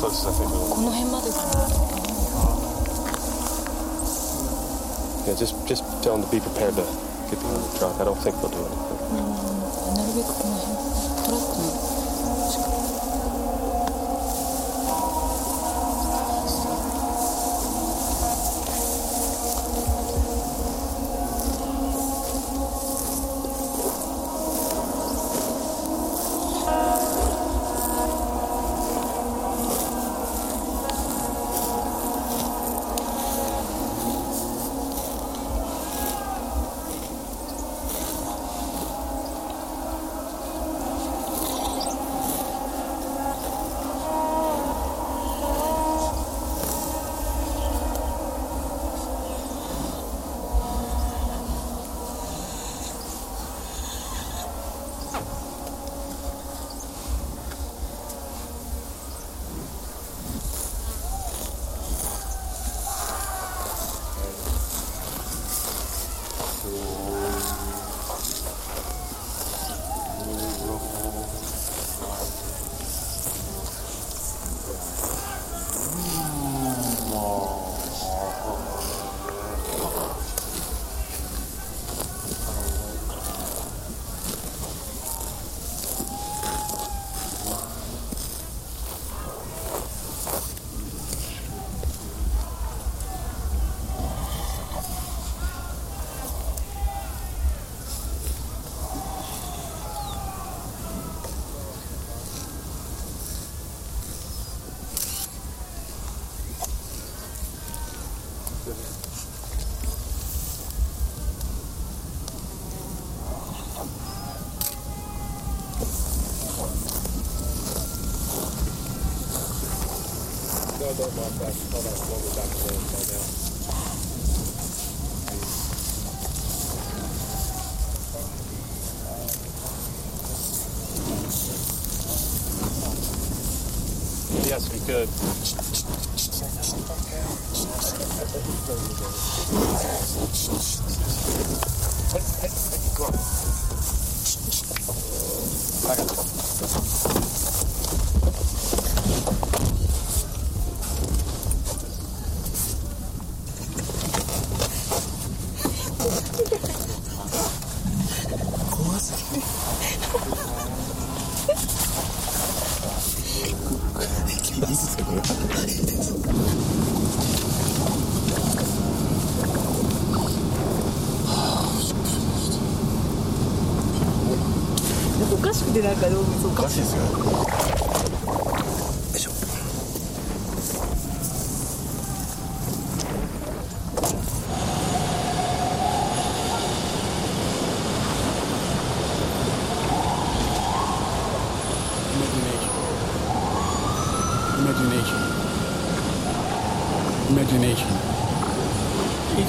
close to the そうですねこの辺までかな Yeah, just just tell them to be prepared to get behind the truck. I don't think they'll do anything. なるべくこの辺トラックの good.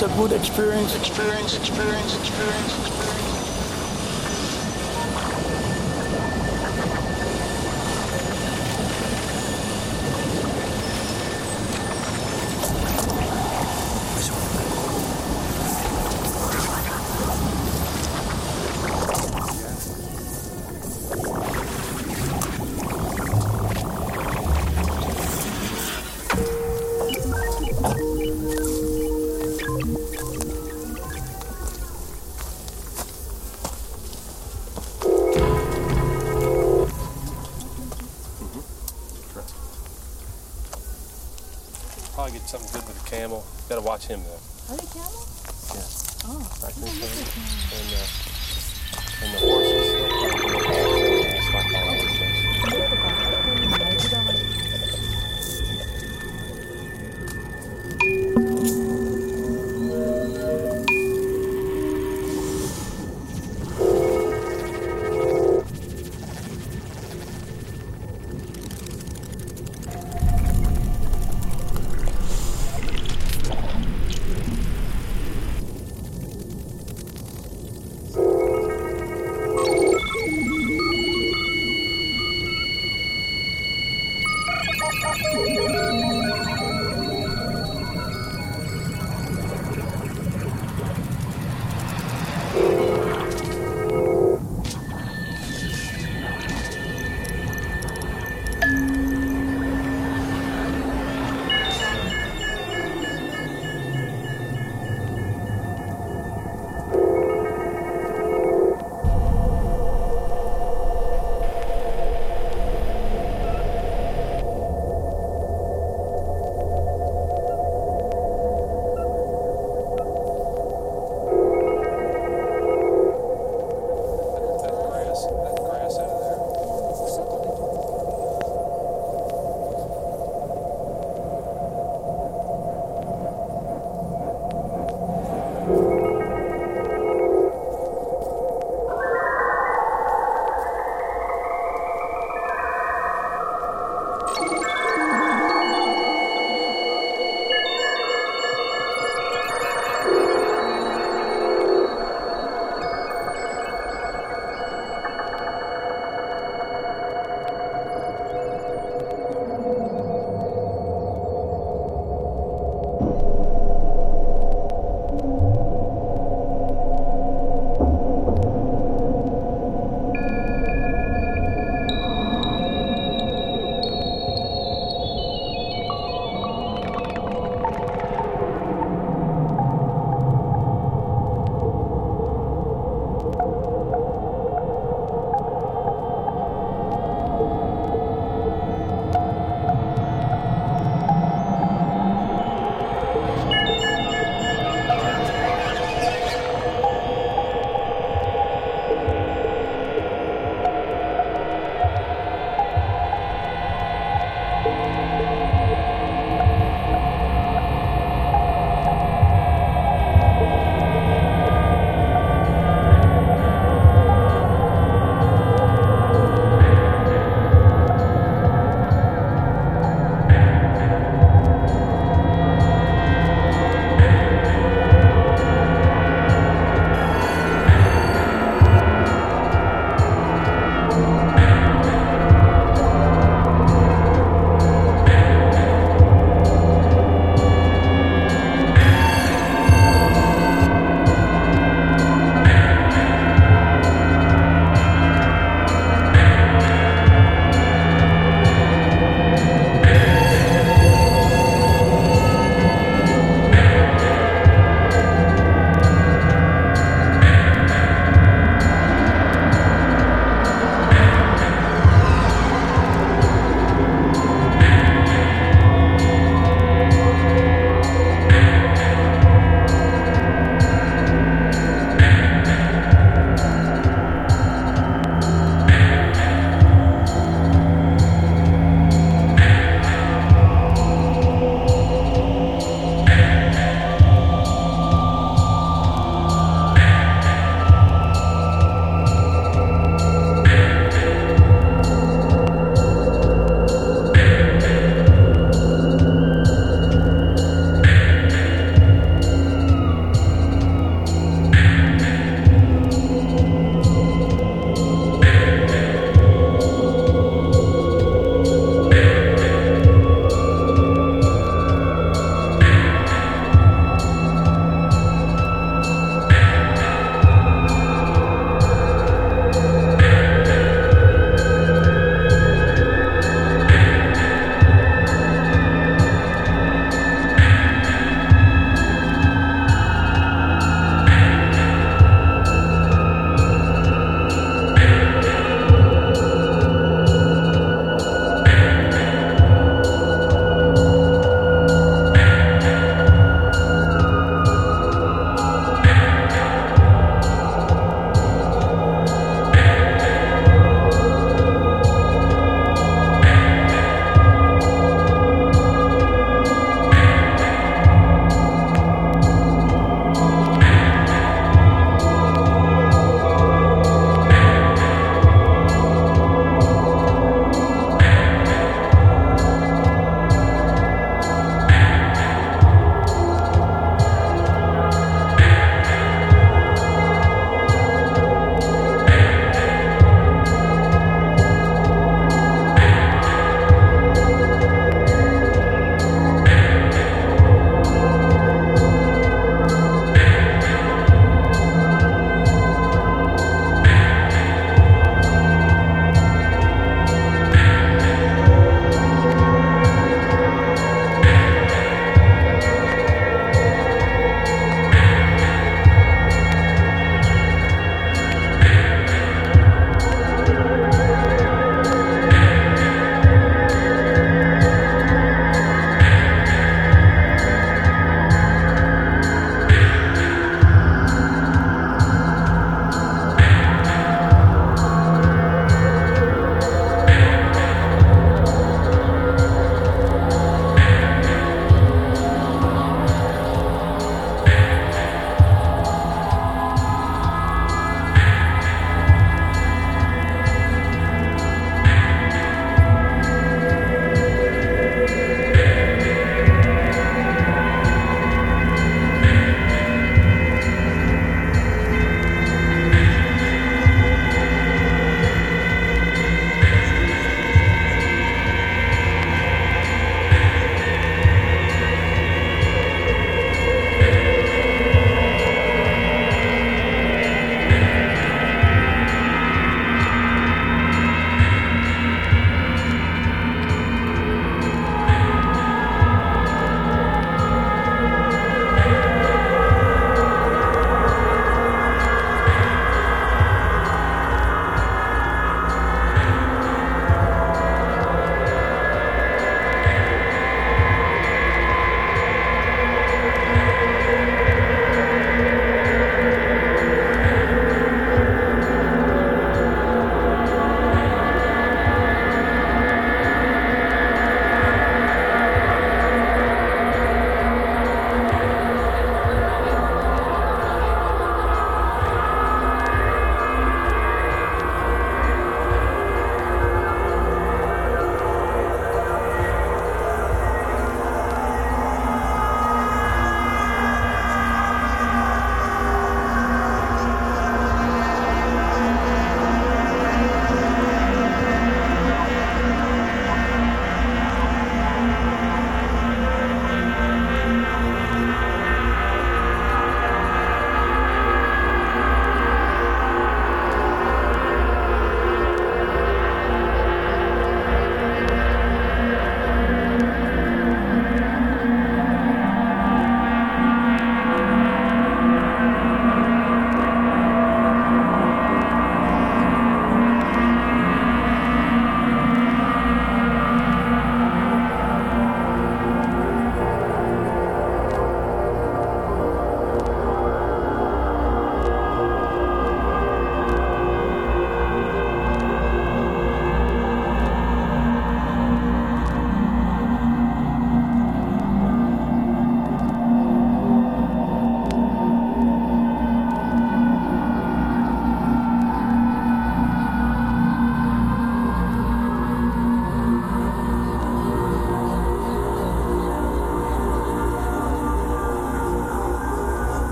It's a good experience. Experience, experience, experience, experience.